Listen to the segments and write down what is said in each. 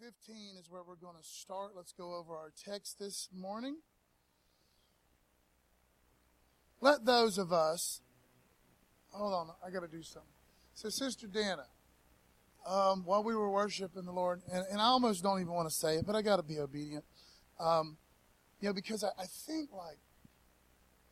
15 is where we're going to start. Let's go over our text this morning. Let those of us, hold on, I got to do something. So, Sister Dana, um, while we were worshiping the Lord, and, and I almost don't even want to say it, but I got to be obedient. Um, you know, because I, I think like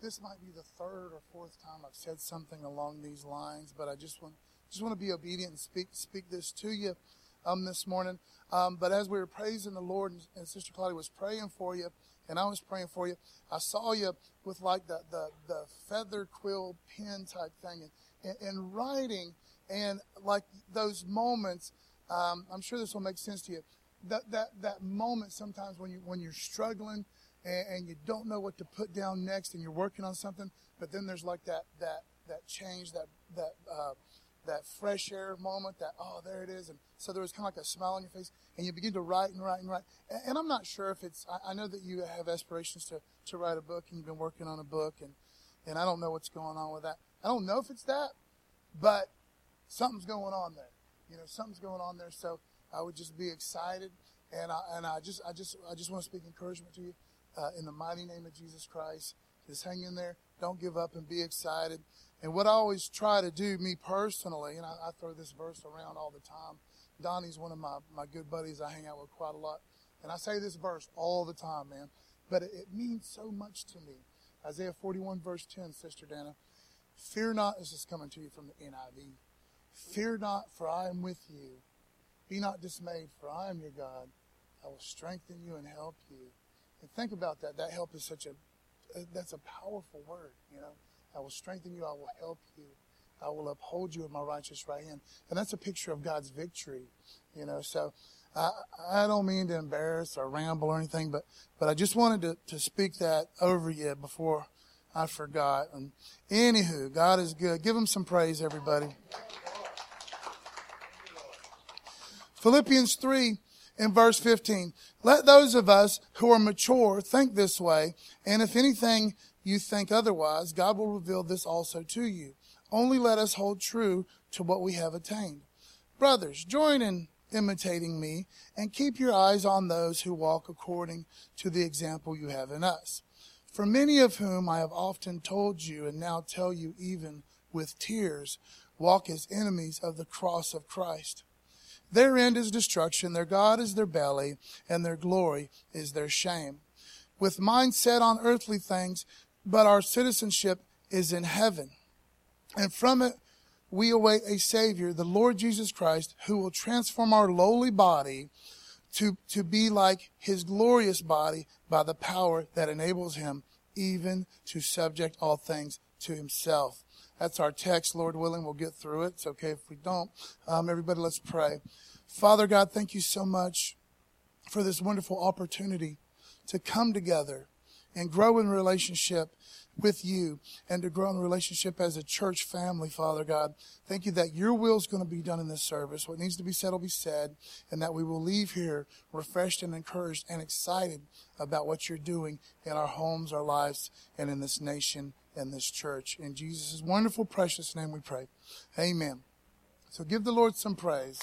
this might be the third or fourth time I've said something along these lines, but I just want just want to be obedient and speak speak this to you um, this morning. Um, but as we were praising the Lord, and, and, Sister Claudia was praying for you, and I was praying for you, I saw you with like the the, the feather quill pen type thing, and, and, and writing, and like those moments. Um, I'm sure this will make sense to you. That that that moment sometimes when you when you're struggling and, and you don't know what to put down next, and you're working on something, but then there's like that that that change, that that uh, that fresh air moment, that, oh, there it is. And so there was kind of like a smile on your face, and you begin to write and write and write. And, and I'm not sure if it's, I, I, know that you have aspirations to, to write a book, and you've been working on a book, and, and I don't know what's going on with that. I don't know if it's that, but something's going on there. You know, something's going on there. So I would just be excited. And I, and I just, I just, I just want to speak encouragement to you uh, in the mighty name of Jesus Christ. Just hang in there. Don't give up and be excited. And what I always try to do, me personally, and I, I, throw this verse around all the time. Donnie's one of my, my good buddies I hang out with quite a lot. And I say this verse all the time, man. But it, it means so much to me. Isaiah 41, verse 10, Sister Dana. Fear not, this is coming to you from the NIV. Fear not, for I am with you. Be not dismayed, for I am your God. I will strengthen you and help you. And think about that. That help is such a, that's a powerful word, you know. I will strengthen you. I will help you. I will uphold you with my righteous right hand. And that's a picture of God's victory, you know. So I, I don't mean to embarrass or ramble or anything, but, but I just wanted to, to speak that over you before I forgot. And anywho, God is good. Give him some praise, everybody. Philippians 3 in verse 15. Let those of us who are mature think this way, and if anything you think otherwise, God will reveal this also to you. Only let us hold true to what we have attained. Brothers, join in imitating me and keep your eyes on those who walk according to the example you have in us. For many of whom I have often told you and now tell you even with tears, walk as enemies of the cross of Christ. Their end is destruction, their God is their belly, and their glory is their shame. With mind set on earthly things, but our citizenship is in heaven. And from it, we await a Savior, the Lord Jesus Christ, who will transform our lowly body to, to be like his glorious body by the power that enables him even to subject all things to himself. That's our text. Lord willing, we'll get through it. It's okay if we don't. Um, everybody, let's pray. Father God, thank you so much for this wonderful opportunity to come together and grow in relationship with you and to grow in relationship as a church family, Father God. Thank you that your will is going to be done in this service. What needs to be said will be said, and that we will leave here refreshed and encouraged and excited about what you're doing in our homes, our lives, and in this nation and this church. In Jesus' wonderful, precious name we pray. Amen. So give the Lord some praise.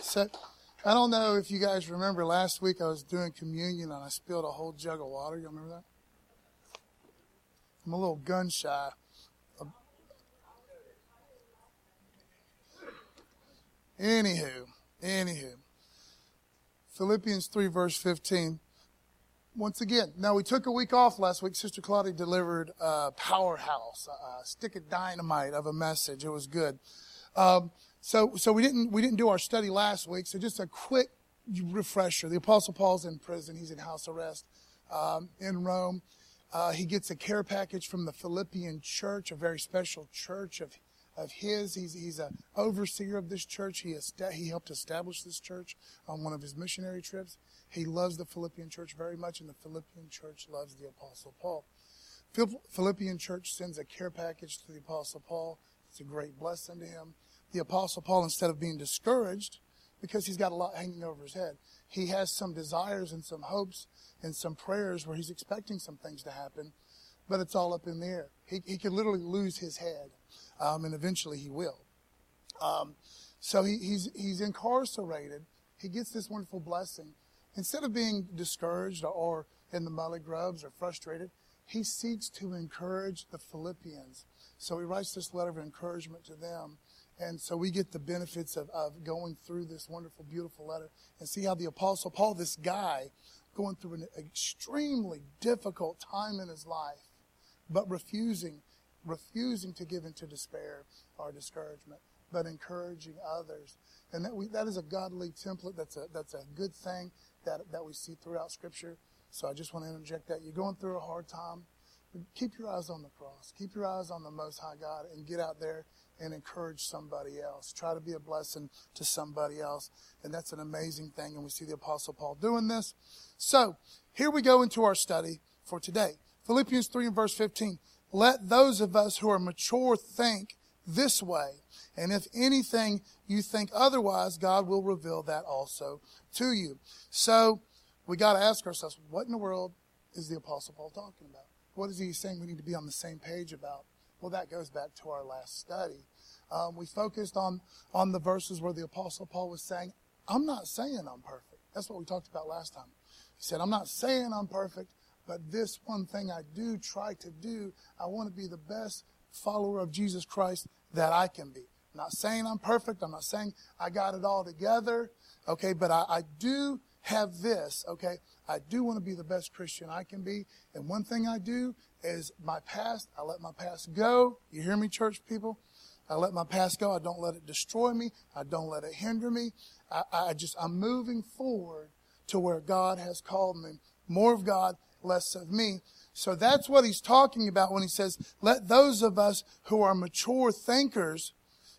Set. I don't know if you guys remember last week I was doing communion and I spilled a whole jug of water. You remember that? I'm a little gun shy. Anywho, anywho. Philippians 3, verse 15. Once again, now we took a week off last week. Sister Claudia delivered a powerhouse, a stick of dynamite of a message. It was good. Um, so, so we didn't, we didn't do our study last week. So just a quick refresher. The Apostle Paul's in prison. He's in house arrest um, in Rome. Uh, he gets a care package from the Philippian church, a very special church of, of his. He's, he's an overseer of this church. He, est- he helped establish this church on one of his missionary trips. He loves the Philippian church very much, and the Philippian church loves the Apostle Paul. Philippian church sends a care package to the Apostle Paul. It's a great blessing to him the Apostle Paul, instead of being discouraged, because he's got a lot hanging over his head, he has some desires and some hopes and some prayers where he's expecting some things to happen, but it's all up in the air. He, he could literally lose his head, um, and eventually he will. Um, So he, he's, he's incarcerated. He gets this wonderful blessing. Instead of being discouraged or in the mully grubs or frustrated, he seeks to encourage the Philippians. So he writes this letter of encouragement to them. And so we get the benefits of, of going through this wonderful, beautiful letter and see how the Apostle Paul, this guy, going through an extremely difficult time in his life, but refusing, refusing to give into despair or discouragement, but encouraging others. And that we, that is a godly template. That's a, that's a good thing that, that we see throughout Scripture. So I just want to interject that. You're going through a hard time. Keep your eyes on the cross. Keep your eyes on the Most High God and get out there and encourage somebody else. Try to be a blessing to somebody else. And that's an amazing thing. And we see the Apostle Paul doing this. So here we go into our study for today. Philippians 3 and verse 15. Let those of us who are mature think this way. And if anything you think otherwise, God will reveal that also to you. So we got to ask ourselves, what in the world is the Apostle Paul talking about? What is he saying we need to be on the same page about? Well, that goes back to our last study. Um, we focused on, on the verses where the Apostle Paul was saying, I'm not saying I'm perfect. That's what we talked about last time. He said, I'm not saying I'm perfect, but this one thing I do try to do, I want to be the best follower of Jesus Christ that I can be. I'm not saying I'm perfect. I'm not saying I got it all together. Okay, but I, I do have this. Okay, I do want to be the best Christian I can be. And one thing I do is my past, I let my past go. You hear me, church people? I let my past go. I don't let it destroy me. I don't let it hinder me. I, I just, I'm moving forward to where God has called me. More of God, less of me. So that's what he's talking about when he says, let those of us who are mature thinkers,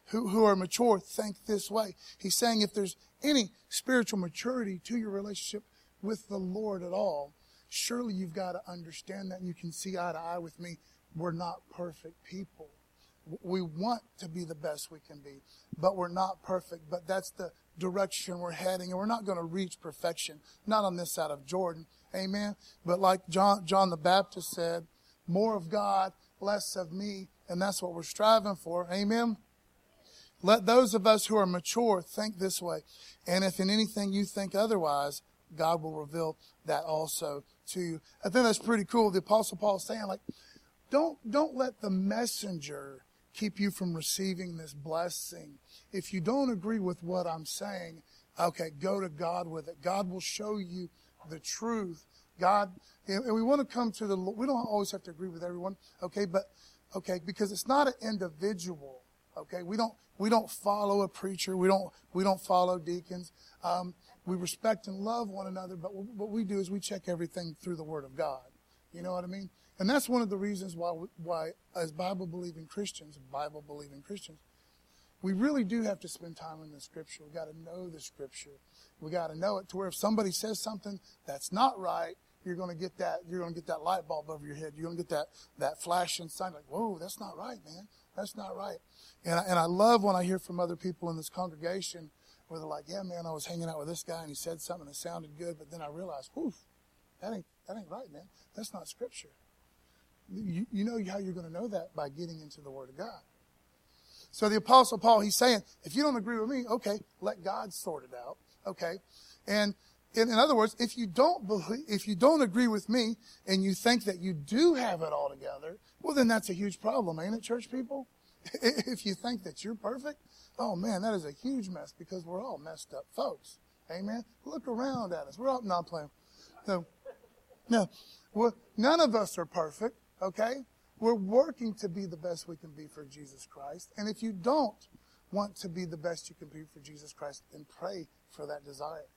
who, who are mature, think this way. He's saying if there's any spiritual maturity to your relationship with the Lord at all, surely you've got to understand that and you can see eye to eye with me. We're not perfect people. We want to be the best we can be, but we're not perfect. But that's the direction we're heading, and we're not going to reach perfection, not on this side of Jordan. Amen. But like John, John the Baptist said, more of God, less of me, and that's what we're striving for. Amen. Let those of us who are mature think this way. And if in anything you think otherwise, God will reveal that also to you. I think that's pretty cool. The apostle Paul saying like, don't, don't let the messenger keep you from receiving this blessing. If you don't agree with what I'm saying, okay, go to God with it. God will show you the truth. God, and we want to come to the, we don't always have to agree with everyone, okay, but, okay, because it's not an individual, okay? We don't, we don't follow a preacher. We don't, we don't follow deacons. Um, we respect and love one another, but what we do is we check everything through the Word of God. You know what I mean? And that's one of the reasons why, why as Bible believing Christians, Bible believing Christians, we really do have to spend time in the Scripture. We've got to know the Scripture. We got to know it to where if somebody says something that's not right, you're going to get that. You're going to get that light bulb over your head. You're going to get that that flashing sign like, "Whoa, that's not right, man. That's not right." And I, and I love when I hear from other people in this congregation where they're like, "Yeah, man, I was hanging out with this guy and he said something that sounded good, but then I realized, whew, that ain't that ain't right, man. That's not Scripture." You, you know how you're going to know that by getting into the Word of God. So the Apostle Paul, he's saying, if you don't agree with me, okay, let God sort it out. Okay. And in, in other words, if you don't believe, if you don't agree with me and you think that you do have it all together, well, then that's a huge problem, ain't it, church people? if you think that you're perfect, oh man, that is a huge mess because we're all messed up folks. Amen. Look around at us. We're all not playing. No, no. Well, none of us are perfect. Okay. We're working to be the best we can be for Jesus Christ. And if you don't want to be the best you can be for Jesus Christ, then pray for that desire.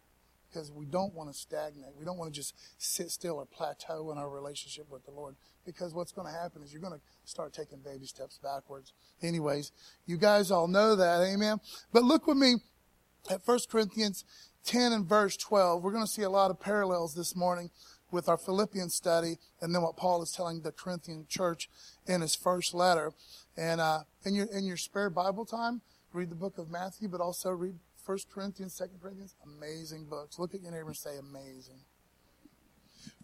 Because we don't want to stagnate. We don't want to just sit still or plateau in our relationship with the Lord. Because what's going to happen is you're going to start taking baby steps backwards. Anyways, you guys all know that. Amen. But look with me at 1 Corinthians 10 and verse 12. We're going to see a lot of parallels this morning with our Philippian study and then what Paul is telling the Corinthian church in his first letter. And uh, in your in your spare Bible time, read the book of Matthew, but also read First Corinthians, Second Corinthians. Amazing books. Look at your neighbor and say, amazing.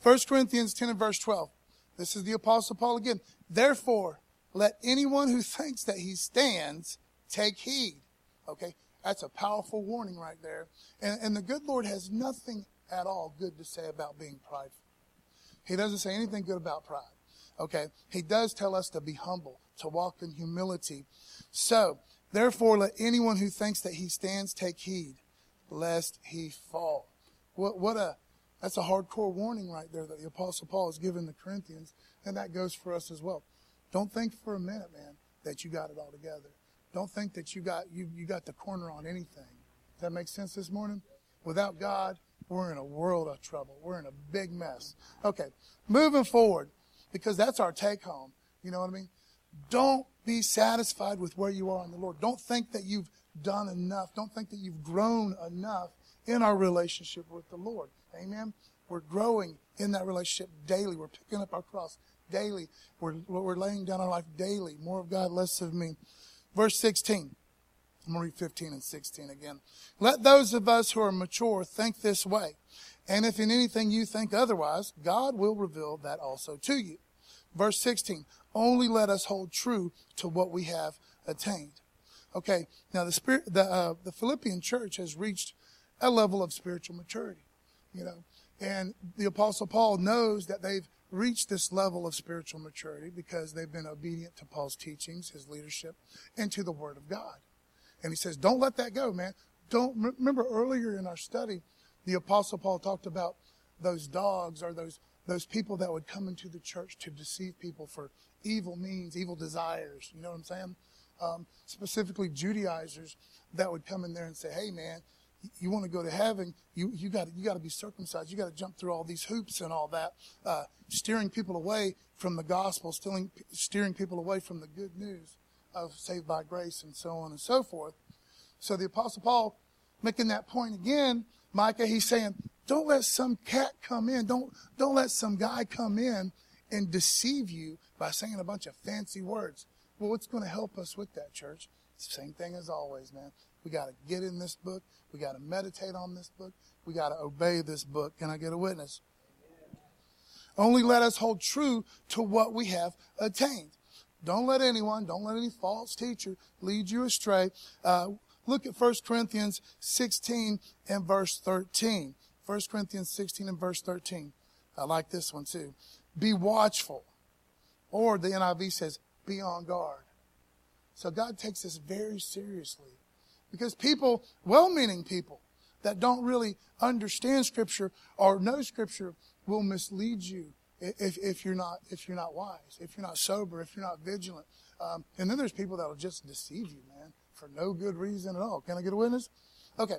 First Corinthians 10 and verse 12. This is the Apostle Paul again. Therefore, let anyone who thinks that he stands take heed. Okay? That's a powerful warning right there. And, and the good Lord has nothing at all good to say about being prideful. He doesn't say anything good about pride. Okay. He does tell us to be humble, to walk in humility. So, therefore, let anyone who thinks that he stands take heed, lest he fall. What, what a, that's a hardcore warning right there that the Apostle Paul is giving the Corinthians, and that goes for us as well. Don't think for a minute, man, that you got it all together. Don't think that you got you, you got the corner on anything. Does that make sense this morning? Without God, we're in a world of trouble. We're in a big mess. Okay, moving forward, because that's our take home. You know what I mean? Don't be satisfied with where you are in the Lord. Don't think that you've done enough. Don't think that you've grown enough in our relationship with the Lord. Amen? We're growing in that relationship daily. We're picking up our cross daily. We're, we're laying down our life daily. More of God, less of me. Verse 16. I'm going to read 15 and 16 again. Let those of us who are mature think this way. And if in anything you think otherwise, God will reveal that also to you. Verse 16. Only let us hold true to what we have attained. Okay. Now the spirit, the, uh, the Philippian church has reached a level of spiritual maturity, you know, and the apostle Paul knows that they've reached this level of spiritual maturity because they've been obedient to Paul's teachings, his leadership, and to the Word of God. And he says, don't let that go, man. Don't remember earlier in our study, the Apostle Paul talked about those dogs or those those people that would come into the church to deceive people for evil means, evil desires. You know what I'm saying? Um, specifically Judaizers that would come in there and say, "Hey, man, you want to go to heaven, you you got you got to be circumcised. You got to jump through all these hoops and all that, uh, steering people away from the gospel, steering steering people away from the good news of saved by grace and so on and so forth. So the apostle Paul making that point again, Micah, he's saying, don't let some cat come in. Don't don't let some guy come in and deceive you by saying a bunch of fancy words. Well, what's going to help us with that, church? Same thing as always, man. We got to get in this book. We got to meditate on this book. We got to obey this book. Can I get a witness? Only let us hold true to what we have attained. Don't let anyone, don't let any false teacher lead you astray. Uh, look at 1 Corinthians 16 and verse 13. 1 Corinthians 16 and verse 13. I like this one too. Be watchful. Or the NIV says, be on guard. So God takes this very seriously. Because people, well meaning people, that don't really understand Scripture or know Scripture will mislead you if, if you're not if you're not wise, if you're not sober, if you're not vigilant. Um, and then there's people that will just deceive you, man, for no good reason at all. Can I get a witness? Okay.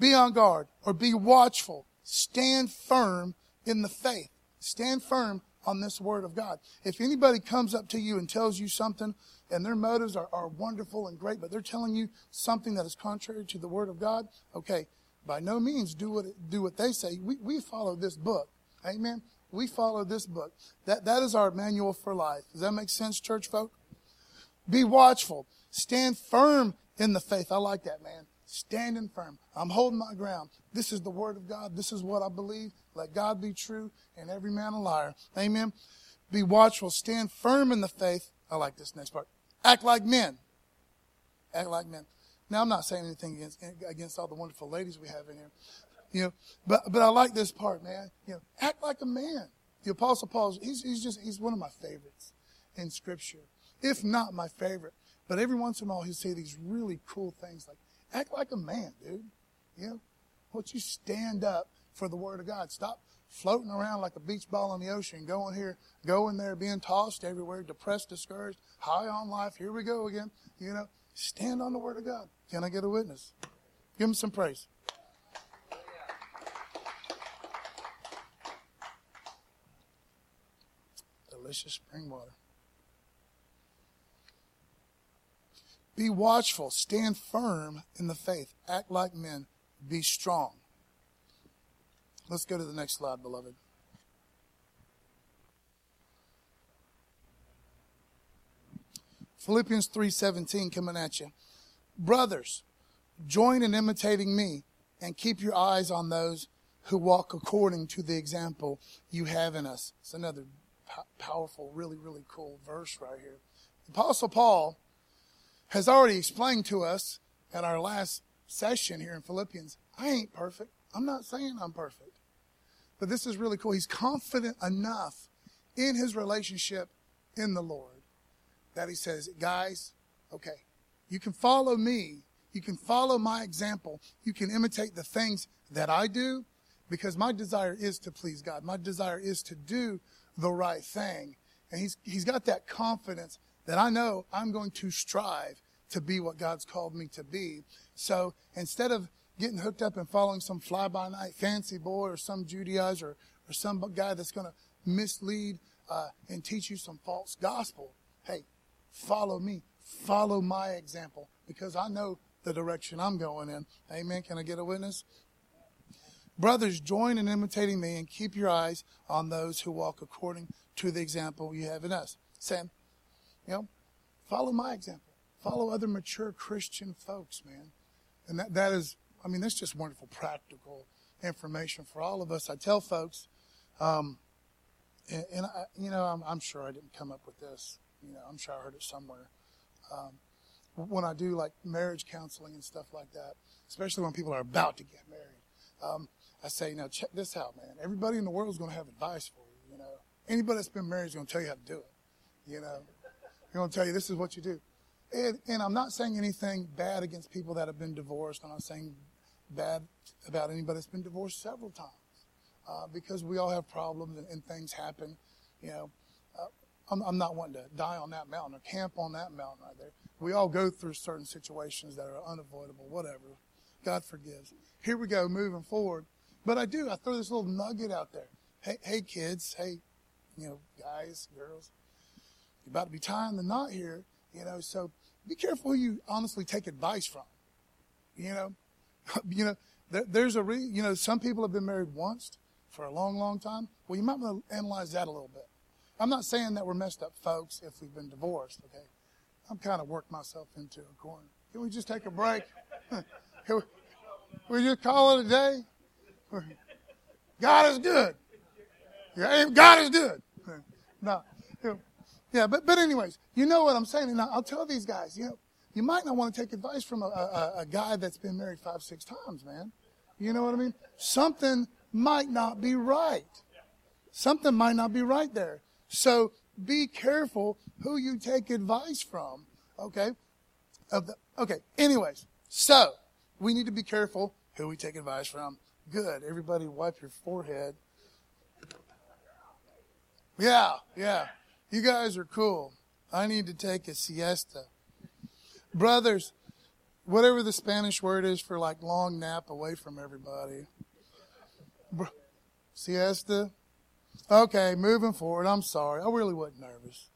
Be on guard or be watchful. Stand firm in the faith. Stand firm on this word of God. If anybody comes up to you and tells you something and their motives are, are wonderful and great, but they're telling you something that is contrary to the Word of God, okay, by no means do what, do what they say. We, we follow this book. Amen. We follow this book. That, that is our manual for life. Does that make sense, church folk? Be watchful. Stand firm in the faith. I like that, man. Standing firm. I'm holding my ground. This is the word of God. This is what I believe. Let God be true and every man a liar. Amen. Be watchful. Stand firm in the faith. I like this next part. Act like men. Act like men. Now, I'm not saying anything against, against all the wonderful ladies we have in here. You know, but, but I like this part, man. You know, act like a man. The apostle Paul, he's, he's just, he's one of my favorites in scripture. If not my favorite. But every once in a while he'll say these really cool things like, act like a man, dude. You know, won't you stand up for the word of God? Stop floating around like a beach ball in the ocean, going here, going there, being tossed everywhere, depressed, discouraged, high on life. Here we go again. You know, stand on the word of God. Can I get a witness? Give him some praise. Delicious spring water. Be watchful, stand firm in the faith, act like men, be strong. Let's go to the next slide, beloved. Philippians 3:17 coming at you. Brothers, join in imitating me and keep your eyes on those who walk according to the example you have in us. It's another powerful, really, really cool verse right here. The Apostle Paul has already explained to us at our last session here in Philippians, I ain't perfect. I'm not saying I'm perfect. But this is really cool. He's confident enough in his relationship in the Lord that he says, guys, okay, you can follow me. You can follow my example. You can imitate the things that I do because my desire is to please God. My desire is to do the right thing. And he's, he's got that confidence that I know I'm going to strive to be what God's called me to be. So instead of getting hooked up and following some fly by night fancy boy or some Judaizer or or some guy that's going to mislead uh, and teach you some false gospel, hey, follow me. Follow my example because I know the direction I'm going in. Amen. Can I get a witness? Brothers, join in imitating me and keep your eyes on those who walk according to the example you have in us. Sam, you know, follow my example. Follow other mature Christian folks, man. And that, that is, I mean, that's just wonderful practical information for all of us. I tell folks, um, and, and I, you know, I'm, I'm, sure I didn't come up with this. You know, I'm sure I heard it somewhere. Um, when I do like marriage counseling and stuff like that, especially when people are about to get married, um, I say, now check this out, man. Everybody in the world is going to have advice for you. You know, anybody that's been married is going to tell you how to do it. You know, they're going to tell you this is what you do. And, and I'm not saying anything bad against people that have been divorced. I'm not saying bad about anybody that's been divorced several times uh, because we all have problems and, and things happen. You know, uh, I'm, I'm, not wanting to die on that mountain or camp on that mountain right there. We all go through certain situations that are unavoidable, whatever. God forgives. Here we go, moving forward. But I do. I throw this little nugget out there. Hey, hey, kids. Hey, you know, guys, girls. You're about to be tying the knot here. You know, so be careful who you honestly take advice from. You know, you know, there, there's a re, you know, some people have been married once for a long, long time. Well, you might want to analyze that a little bit. I'm not saying that we're messed up folks if we've been divorced. Okay, I'm kind of worked myself into a corner. Can we just take a break? We, just call it a day? God is good. Yeah, God is good. No, yeah, but but anyways, you know what I'm saying. And I'll tell these guys, you know, you might not want to take advice from a, a, a guy that's been married five, six times, man. You know what I mean? Something might not be right. Something might not be right there. So be careful who you take advice from. Okay. Of the, okay. Anyways, so we need to be careful who we take advice from. Good. Everybody wipe your forehead. Yeah, yeah. You guys are cool. I need to take a siesta. Brothers, whatever the Spanish word is for like long nap away from everybody. siesta? Okay, moving forward. I'm sorry. I really wasn't nervous.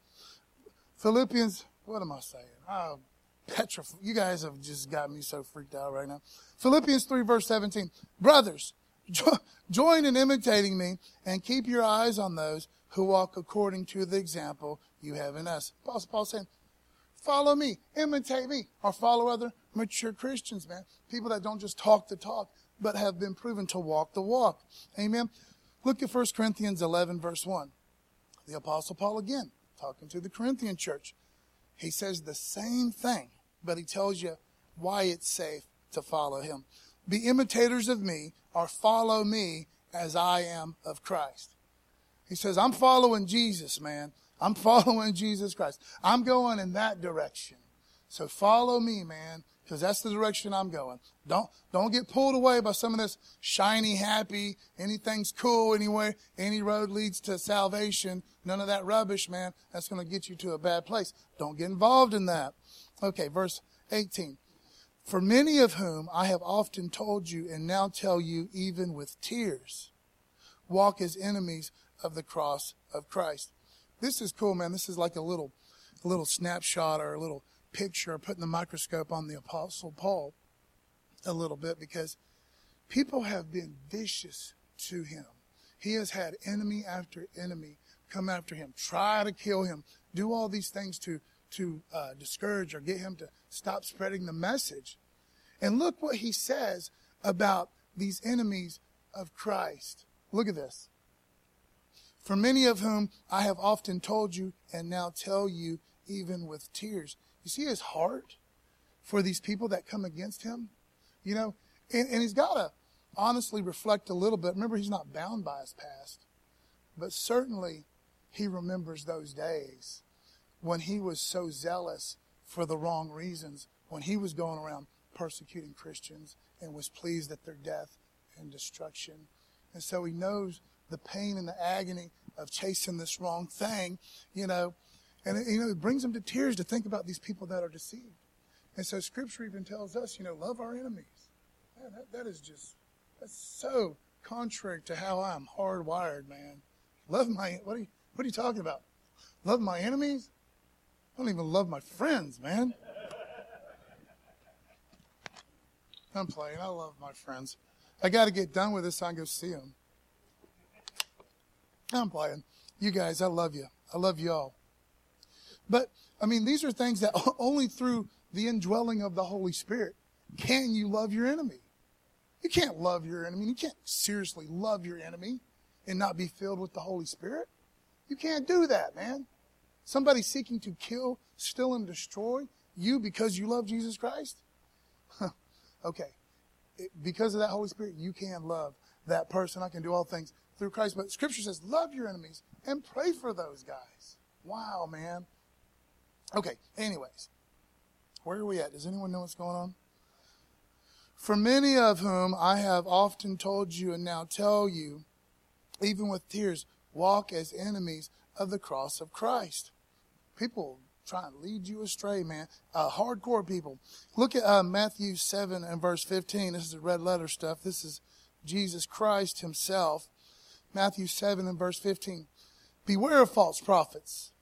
Philippians, what am I saying? Oh, petrified. You guys have just got me so freaked out right now. Philippians 3 verse 17. Brothers, jo- join in imitating me and keep your eyes on those who walk according to the example you have in us. Apostle Paul saying, follow me, imitate me, or follow other mature Christians, man. People that don't just talk the talk, but have been proven to walk the walk. Amen. Look at 1 Corinthians 11 verse 1. The apostle Paul again, talking to the Corinthian church. He says the same thing but he tells you why it's safe to follow him. Be imitators of me or follow me as I am of Christ. He says, I'm following Jesus, man. I'm following Jesus Christ. I'm going in that direction. So follow me, man, because that's the direction I'm going. Don't, don't get pulled away by some of this shiny, happy, anything's cool anywhere, any road leads to salvation. None of that rubbish, man. That's going to get you to a bad place. Don't get involved in that. Okay, verse 18. For many of whom I have often told you and now tell you even with tears, walk as enemies of the cross of Christ. This is cool, man. This is like a little, a little snapshot or a little picture, putting the microscope on the apostle Paul a little bit because people have been vicious to him. He has had enemy after enemy come after him, try to kill him, do all these things to to uh, discourage or get him to stop spreading the message. And look what he says about these enemies of Christ. Look at this. For many of whom I have often told you and now tell you even with tears. You see his heart for these people that come against him? You know, and, and he's got to honestly reflect a little bit. Remember, he's not bound by his past, but certainly he remembers those days when he was so zealous for the wrong reasons, when he was going around persecuting Christians and was pleased at their death and destruction. And so he knows the pain and the agony of chasing this wrong thing, you know, and it, you know, it brings him to tears to think about these people that are deceived. And so scripture even tells us, you know, love our enemies. Man, that, that is just, that's so contrary to how I'm hardwired, man. Love my, what are you, what are you talking about? Love my enemies? I don't even love my friends, man. I'm playing. I love my friends. I got to get done with this so I can go see them. I'm playing. You guys, I love you. I love you all. But, I mean, these are things that only through the indwelling of the Holy Spirit can you love your enemy. You can't love your enemy. You can't seriously love your enemy and not be filled with the Holy Spirit. You can't do that, man. Somebody seeking to kill, steal, and destroy you because you love Jesus Christ? okay. because of that Holy Spirit, you can love that person. I can do all things through Christ. But Scripture says, love your enemies and pray for those guys. Wow, man. Okay, anyways, where are we at? Does anyone know what's going on? For many of whom I have often told you and now tell you, even with tears, walk as enemies of the cross of Christ. People trying to lead you astray, man. Uh, hardcore people. Look at uh, Matthew 7 and verse 15. This is the red letter stuff. This is Jesus Christ himself. Matthew 7 and verse 15. Beware of false prophets.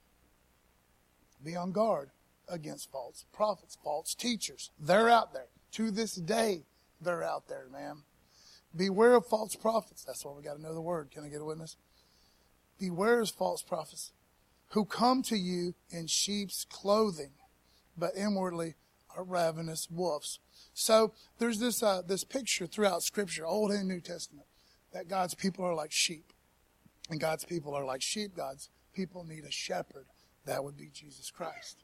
Be on guard against false prophets, false teachers. They're out there. To this day, they're out there, man. Beware of false prophets. That's why we got to know the word. Can I get a witness? Beware of false prophets who come to you in sheep's clothing, but inwardly are ravenous wolves. So there's this uh, this picture throughout Scripture, Old and New Testament, that God's people are like sheep, and God's people are like sheep. God's people need a shepherd. That would be Jesus Christ.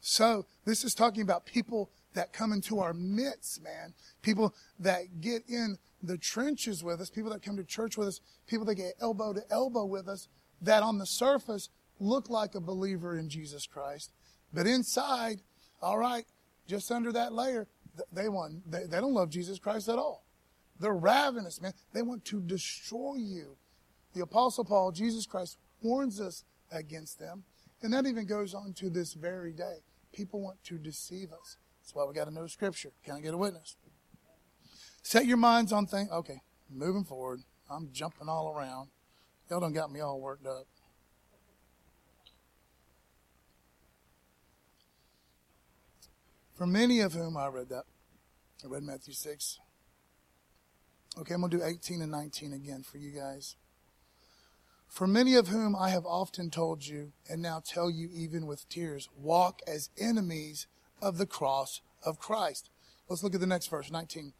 So this is talking about people that come into our midst, man. People that get in the trenches with us, people that come to church with us, people that get elbow to elbow with us, that on the surface look like a believer in Jesus Christ, but inside, all right, just under that layer, they want they, they don't love Jesus Christ at all. They're ravenous, man. They want to destroy you. The Apostle Paul, Jesus Christ, warns us against them. And that even goes on to this very day. People want to deceive us. That's why we got to know Scripture. Can I get a witness? Set your minds on things. Okay, moving forward. I'm jumping all around. Y'all done got me all worked up. For many of whom I read that. I read Matthew 6. Okay, I'm going to do 18 and 19 again for you guys. For many of whom I have often told you, and now tell you even with tears, walk as enemies of the cross of Christ. Let's look at the next verse, 19.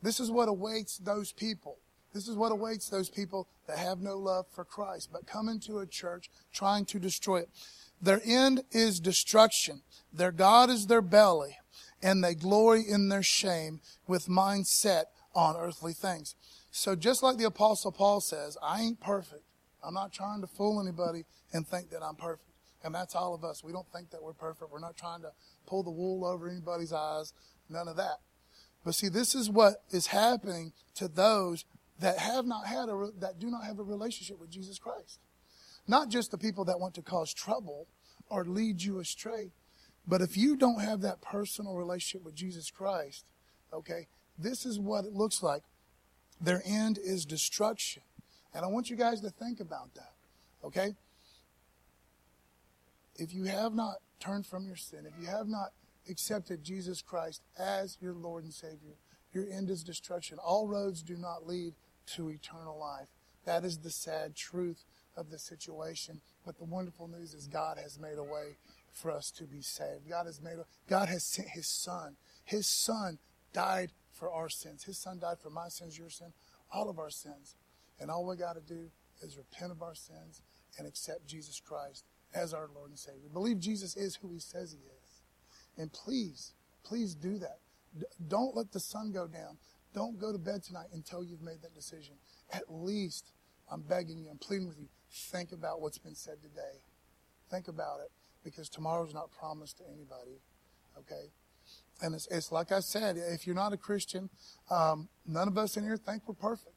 This is what awaits those people. This is what awaits those people that have no love for Christ, but come into a church trying to destroy it. Their end is destruction. Their God is their belly, and they glory in their shame with mind set on earthly things. So just like the apostle Paul says, I ain't perfect. I'm not trying to fool anybody and think that I'm perfect. And that's all of us. We don't think that we're perfect. We're not trying to pull the wool over anybody's eyes. None of that. But see, this is what is happening to those that have not had a, that do not have a relationship with Jesus Christ. Not just the people that want to cause trouble or lead you astray, but if you don't have that personal relationship with Jesus Christ, okay, this is what it looks like. Their end is destruction. And I want you guys to think about that, okay? If you have not turned from your sin, if you have not accepted Jesus Christ as your Lord and Savior, your end is destruction. All roads do not lead to eternal life. That is the sad truth of the situation. But the wonderful news is God has made a way for us to be saved. God has made a, God has sent his son. His son died for our sins. His son died for my sins, your sin, all of our sins. And all we got to do is repent of our sins and accept Jesus Christ as our Lord and Savior. Believe Jesus is who he says he is. And please please do that. D- don't let the sun go down. Don't go to bed tonight until you've made that decision. At least, I'm begging you, I'm pleading with you, think about what's been said today. Think about it because tomorrow's not promised to anybody. Okay? And it's, it's like I said, if you're not a Christian, um, none of us in here think we're perfect.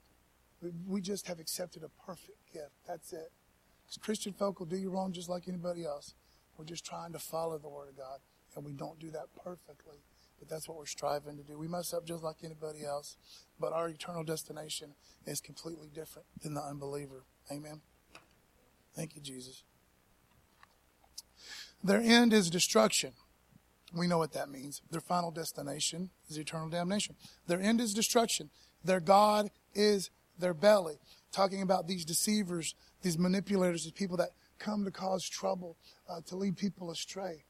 We, we just have accepted a perfect gift. That's it. Because Christian folk will do you wrong just like anybody else. We're just trying to follow the Word of God, and we don't do that perfectly. But that's what we're striving to do. We mess up just like anybody else, but our eternal destination is completely different than the unbeliever. Amen. Thank you, Jesus. Their end is destruction. We know what that means. Their final destination is eternal damnation. Their end is destruction. Their God is their belly. Talking about these deceivers, these manipulators, these people that come to cause trouble, uh, to lead people astray.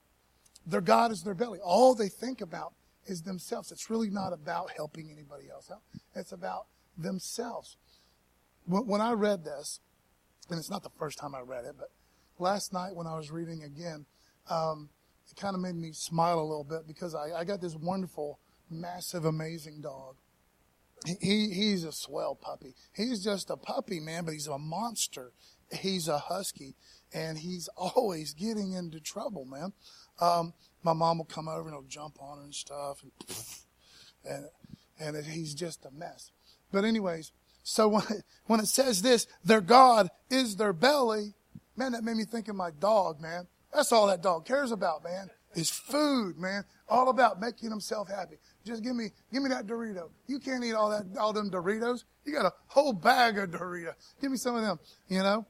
Their God is their belly. All they think about is themselves. It's really not about helping anybody else out. It's about themselves. When, when I read this, and it's not the first time I read it, but last night when I was reading again, um, it kind of made me smile a little bit because I, I got this wonderful, massive, amazing dog. He, he's a swell puppy. He's just a puppy, man, but he's a monster. He's a husky, and he's always getting into trouble, man. Um, my mom will come over and he'll jump on her and stuff, and and, and he's just a mess. But anyways, so when it, when it says this, their God is their belly, man, that made me think of my dog, man. That's all that dog cares about, man. Is food, man. All about making himself happy. Just give me, give me that Dorito. You can't eat all that, all them Doritos. You got a whole bag of Doritos. Give me some of them. You know.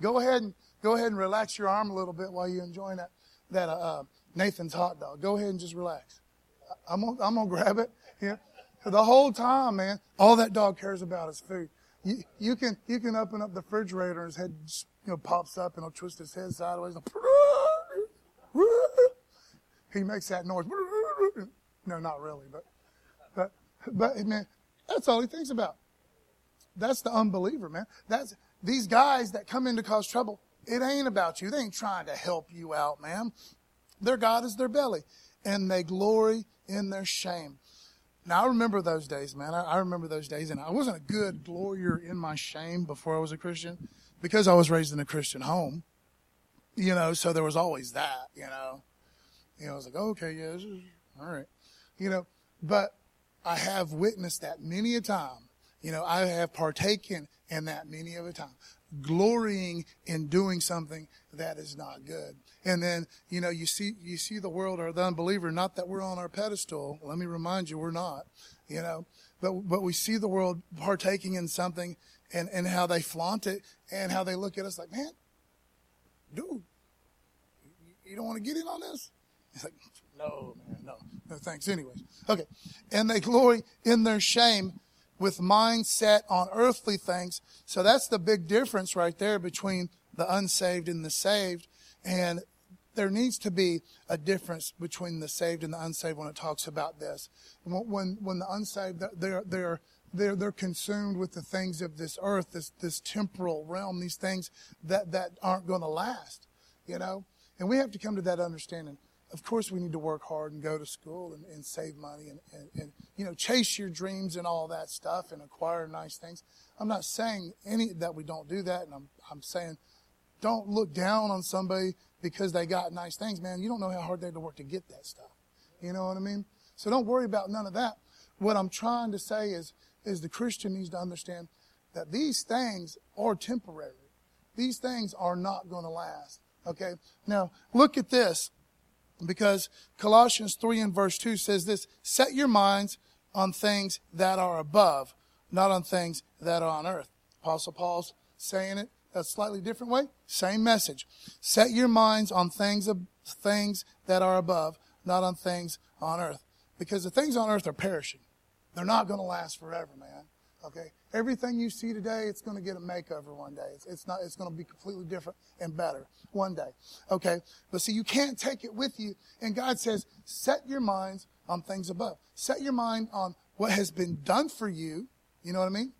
Go ahead and go ahead and relax your arm a little bit while you're enjoying that that uh, Nathan's hot dog. Go ahead and just relax. I'm gonna, I'm gonna grab it. Yeah. The whole time, man, all that dog cares about is food. You, you can you can open up the refrigerator and his head you know pops up and he'll twist his head sideways. He makes that noise. No, not really, but but but man, that's all he thinks about. That's the unbeliever, man. That's these guys that come in to cause trouble. It ain't about you. They ain't trying to help you out, man. Their God is their belly, and they glory in their shame. Now, I remember those days, man. I, I remember those days, and I wasn't a good glorier in my shame before I was a Christian because I was raised in a Christian home, you know, so there was always that, you know. You know, I was like, oh, okay, yeah, all right. You know, but I have witnessed that many a time. You know, I have partaken in that many of a time glorying in doing something that is not good. And then, you know, you see, you see the world or the unbeliever, not that we're on our pedestal. Let me remind you, we're not, you know, but, but we see the world partaking in something and, and how they flaunt it and how they look at us like, man, dude, you don't want to get in on this? It's like, no, man, no, no thanks. Anyways. Okay. And they glory in their shame with mindset on earthly things. So that's the big difference right there between the unsaved and the saved. And there needs to be a difference between the saved and the unsaved when it talks about this. When, when the unsaved, they're, they're, they're, they're consumed with the things of this earth, this, this temporal realm, these things that, that aren't going to last, you know? And we have to come to that understanding of course we need to work hard and go to school and, and save money and, and, and, you know chase your dreams and all that stuff and acquire nice things. I'm not saying any that we don't do that and i'm, I'm saying don't look down on somebody because they got nice things man. You don't know how hard they had to work to get that stuff. You know what i mean? So don't worry about none of that. What i'm trying to say is is the christian needs to understand that these things are temporary. These things are not going to last okay? Now look at this because Colossians 3 and verse 2 says this Set your minds on things that are above, not on things that are on earth. Apostle Paul's saying it a slightly different way. Same message. Set your minds on things, of, things that are above, not on things on earth. Because the things on earth are perishing. They're not going to last forever, man. Okay? Everything you see today, it's going to get a makeover one day. It's, it's not, it's going to be completely different and better one day. Okay? But see, you can't take it with you. And God says, set your minds on things above. Set your mind on what has been done for you. You know what I mean?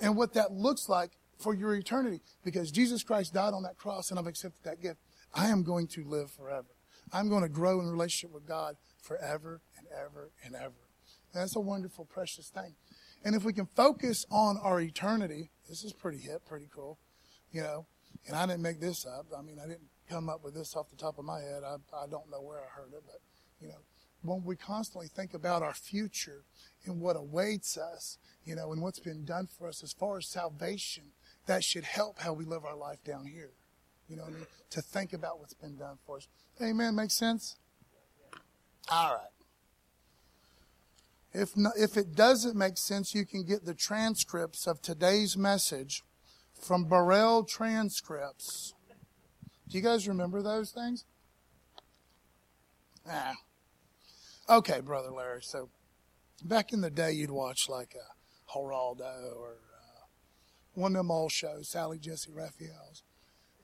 And what that looks like for your eternity. Because Jesus Christ died on that cross and I've accepted that gift. I am going to live forever. I'm going to grow in relationship with God forever and ever and ever. And that's a wonderful, precious thing. And if we can focus on our eternity, this is pretty hip, pretty cool, you know. And I didn't make this up. I mean, I didn't come up with this off the top of my head. I, I don't know where I heard it, but, you know, when we constantly think about our future and what awaits us, you know, and what's been done for us as far as salvation, that should help how we live our life down here. You know I mean? To think about what's been done for us. Amen. Makes sense? All right. If, not, if it doesn't make sense, you can get the transcripts of today's message from Burrell Transcripts. Do you guys remember those things? Ah. Okay, Brother Larry. So back in the day, you'd watch like a Geraldo or uh, one of them old shows, Sally Jessy Raphael's.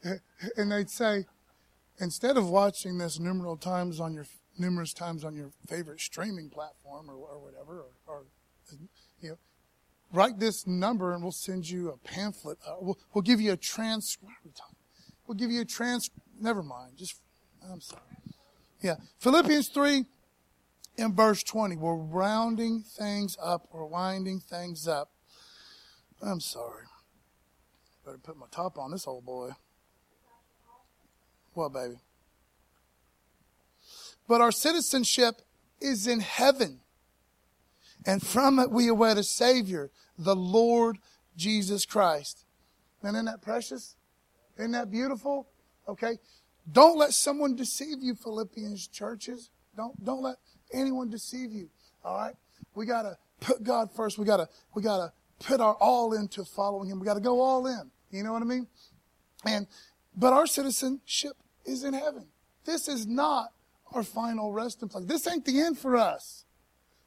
And they'd say, instead of watching this numerous times on your numerous times on your favorite streaming platform or, or whatever, or, or, you know, write this number and we'll send you a pamphlet. Uh, we'll, we'll give you a transcript. We'll give you a trans. Never mind. Just I'm sorry. Yeah, Philippians three, in verse twenty, we're rounding things up. We're winding things up. I'm sorry. Better put my top on this old boy. What, baby? But our citizenship is in heaven. And from it we await a Savior, the Lord Jesus Christ. Man, isn't that precious? Isn't that beautiful? Okay. Don't let someone deceive you, Philippians churches. Don't, don't let anyone deceive you. All right. We got to put God first. We got to, we got to put our all into following Him. We got to go all in. You know what I mean? And, but our citizenship is in heaven. This is not our final resting place. This ain't the end for us.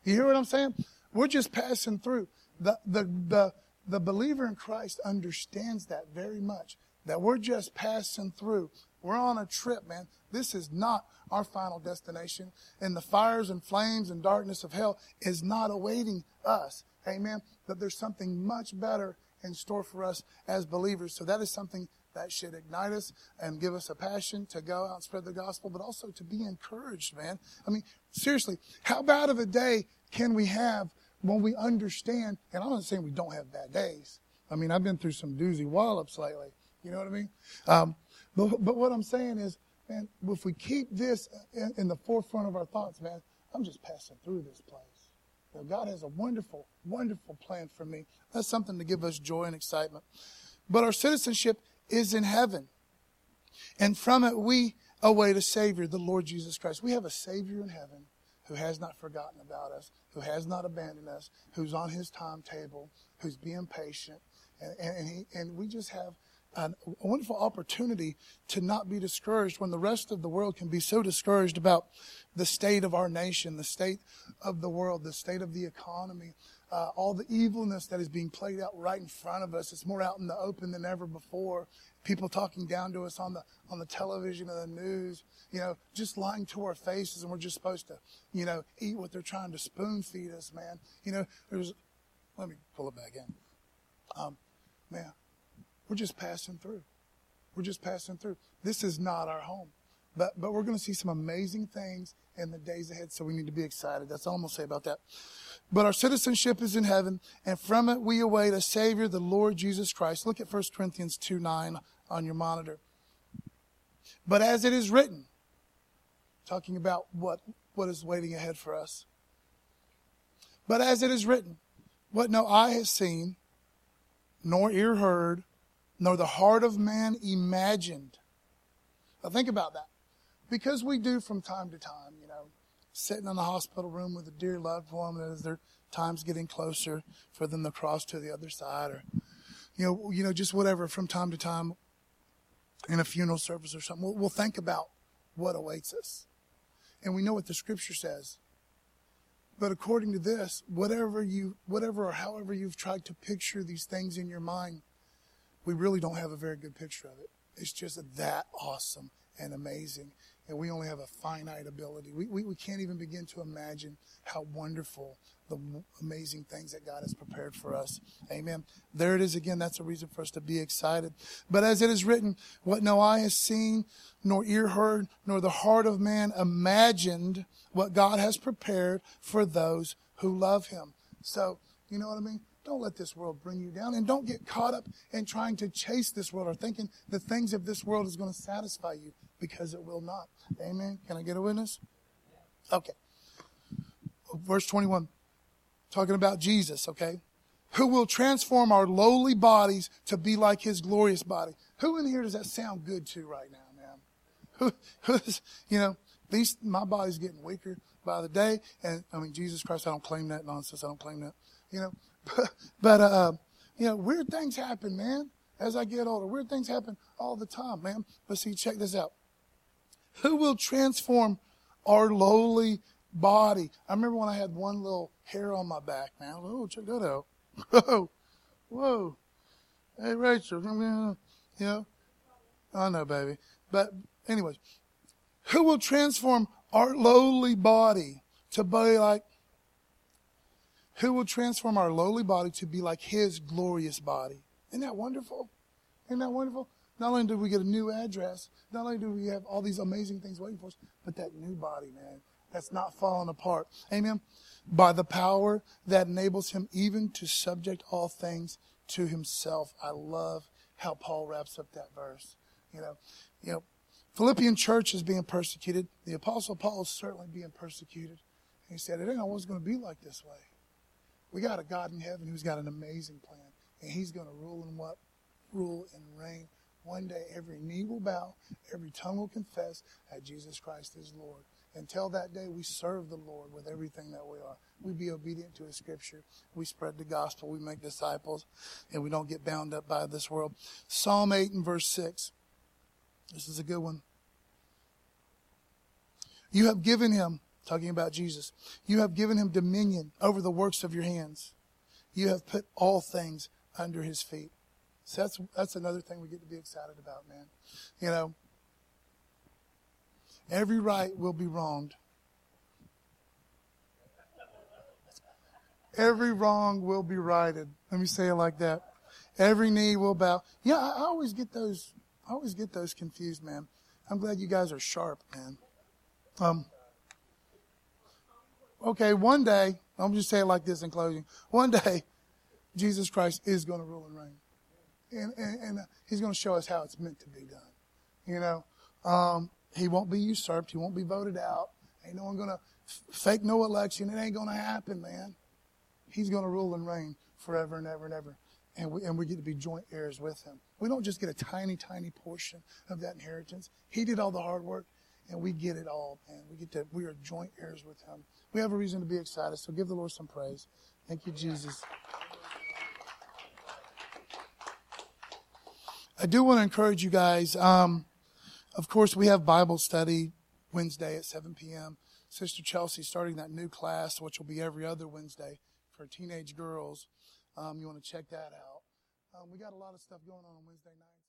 You hear what I'm saying? We're just passing through. The, the, the, the believer in Christ understands that very much. That we're just passing through. We're on a trip, man. This is not our final destination. And the fires and flames and darkness of hell is not awaiting us. Amen. That there's something much better in store for us as believers. So that is something that should ignite us and give us a passion to go out and spread the gospel, but also to be encouraged, man. I mean, seriously, how bad of a day can we have when we understand? And I'm not saying we don't have bad days. I mean, I've been through some doozy wallops lately. You know what I mean? Um, but, but what I'm saying is, man, if we keep this in, in, the forefront of our thoughts, man, I'm just passing through this place. You know, God has a wonderful, wonderful plan for me. That's something to give us joy and excitement. But our citizenship is in heaven. And from it we await a Savior, the Lord Jesus Christ. We have a Savior in heaven who has not forgotten about us, who has not abandoned us, who's on his timetable, who's being patient. And, and, he, and we just have a wonderful opportunity to not be discouraged when the rest of the world can be so discouraged about the state of our nation, the state of the world, the state of the economy, uh, all the evilness that is being played out right in front of us. It's more out in the open than ever before. People talking down to us on the on the television and the news, you know, just lying to our faces, and we're just supposed to, you know, eat what they're trying to spoon feed us, man. You know, there's. Let me pull it back in. Um, man, we're just passing through. We're just passing through. This is not our home. But, but we're going to see some amazing things in the days ahead, so we need to be excited. That's all I'm going to say about that. But our citizenship is in heaven, and from it we await a Savior, the Lord Jesus Christ. Look at 1 Corinthians 2 9 on your monitor. But as it is written, talking about what, what is waiting ahead for us. But as it is written, what no eye has seen, nor ear heard, nor the heart of man imagined. Now think about that because we do from time to time, you know, sitting in the hospital room with a dear loved one as their time's getting closer for them to cross to the other side or, you know, you know, just whatever from time to time in a funeral service or something, we'll, we'll think about what awaits us. And we know what the scripture says. But according to this, whatever you, whatever or however you've tried to picture these things in your mind, we really don't have a very good picture of it. It's just that awesome and amazing and we only have a finite ability. We, we, we can't even begin to imagine how wonderful the amazing things that God has prepared for us. Amen. There it is again. That's a reason for us to be excited. But as it is written, what no eye has seen, nor ear heard, nor the heart of man imagined what God has prepared for those who love him. So, you know what I mean? Don't let this world bring you down and don't get caught up in trying to chase this world or thinking the things of this world is going to satisfy you because it will not. Amen. Can I get a witness? Okay. Verse 21 talking about Jesus, okay? Who will transform our lowly bodies to be like his glorious body. Who in here does that sound good to right now, man? Who, who's, you know, these, my body's getting weaker by the day. And I mean, Jesus Christ, I don't claim that nonsense. I don't claim that, you know, but, but uh, you know, weird things happen, man. As I get older, weird things happen all the time, man. But see, check this out. Who will transform our lowly body? I remember when I had one little hair on my back, man. Oh, check that out. Whoa, whoa. Hey, Rachel, you know, I know, baby. But anyways, who will transform our lowly body to be like, who will transform our lowly body to be like his glorious body? Isn't that wonderful? Isn't that wonderful? Not only do we get a new address, not only do we have all these amazing things waiting for us, but that new body, man, that's not falling apart. Amen by the power that enables him even to subject all things to himself. I love how Paul wraps up that verse. You know, you know, Philippian church is being persecuted. The apostle Paul is certainly being persecuted. He said, it ain't always going to be like this way. We got a God in heaven who's got an amazing plan. And he's going to rule and what? Rule and reign. One day every knee will bow, every tongue will confess that Jesus Christ is Lord. Until that day, we serve the Lord with everything that we are. We be obedient to His Scripture. We spread the gospel. We make disciples, and we don't get bound up by this world. Psalm 8 and verse 6. This is a good one. You have given him, talking about Jesus, you have given him dominion over the works of your hands. You have put all things under his feet. So that's, that's another thing we get to be excited about, man. You know, Every right will be wronged. Every wrong will be righted. Let me say it like that. Every knee will bow. Yeah, I always get those. I always get those confused, man. I'm glad you guys are sharp, man. Um. Okay, one day I'm just saying like this in closing. One day, Jesus Christ is going to rule and reign, and and, and He's going to show us how it's meant to be done. You know, um, he won't be usurped. He won't be voted out. Ain't no one going to fake no election. It ain't going to happen, man. He's going to rule and reign forever and ever and ever. And we, and we get to be joint heirs with him. We don't just get a tiny, tiny portion of that inheritance. He did all the hard work, and we get it all, man. We get to, we are joint heirs with him. We have a reason to be excited, so give the Lord some praise. Thank you, Jesus. I do want to encourage you guys. Um, of course, we have Bible study Wednesday at 7 p.m. Sister Chelsea starting that new class, which will be every other Wednesday for teenage girls. Um, you want to check that out. Um, we got a lot of stuff going on on Wednesday nights.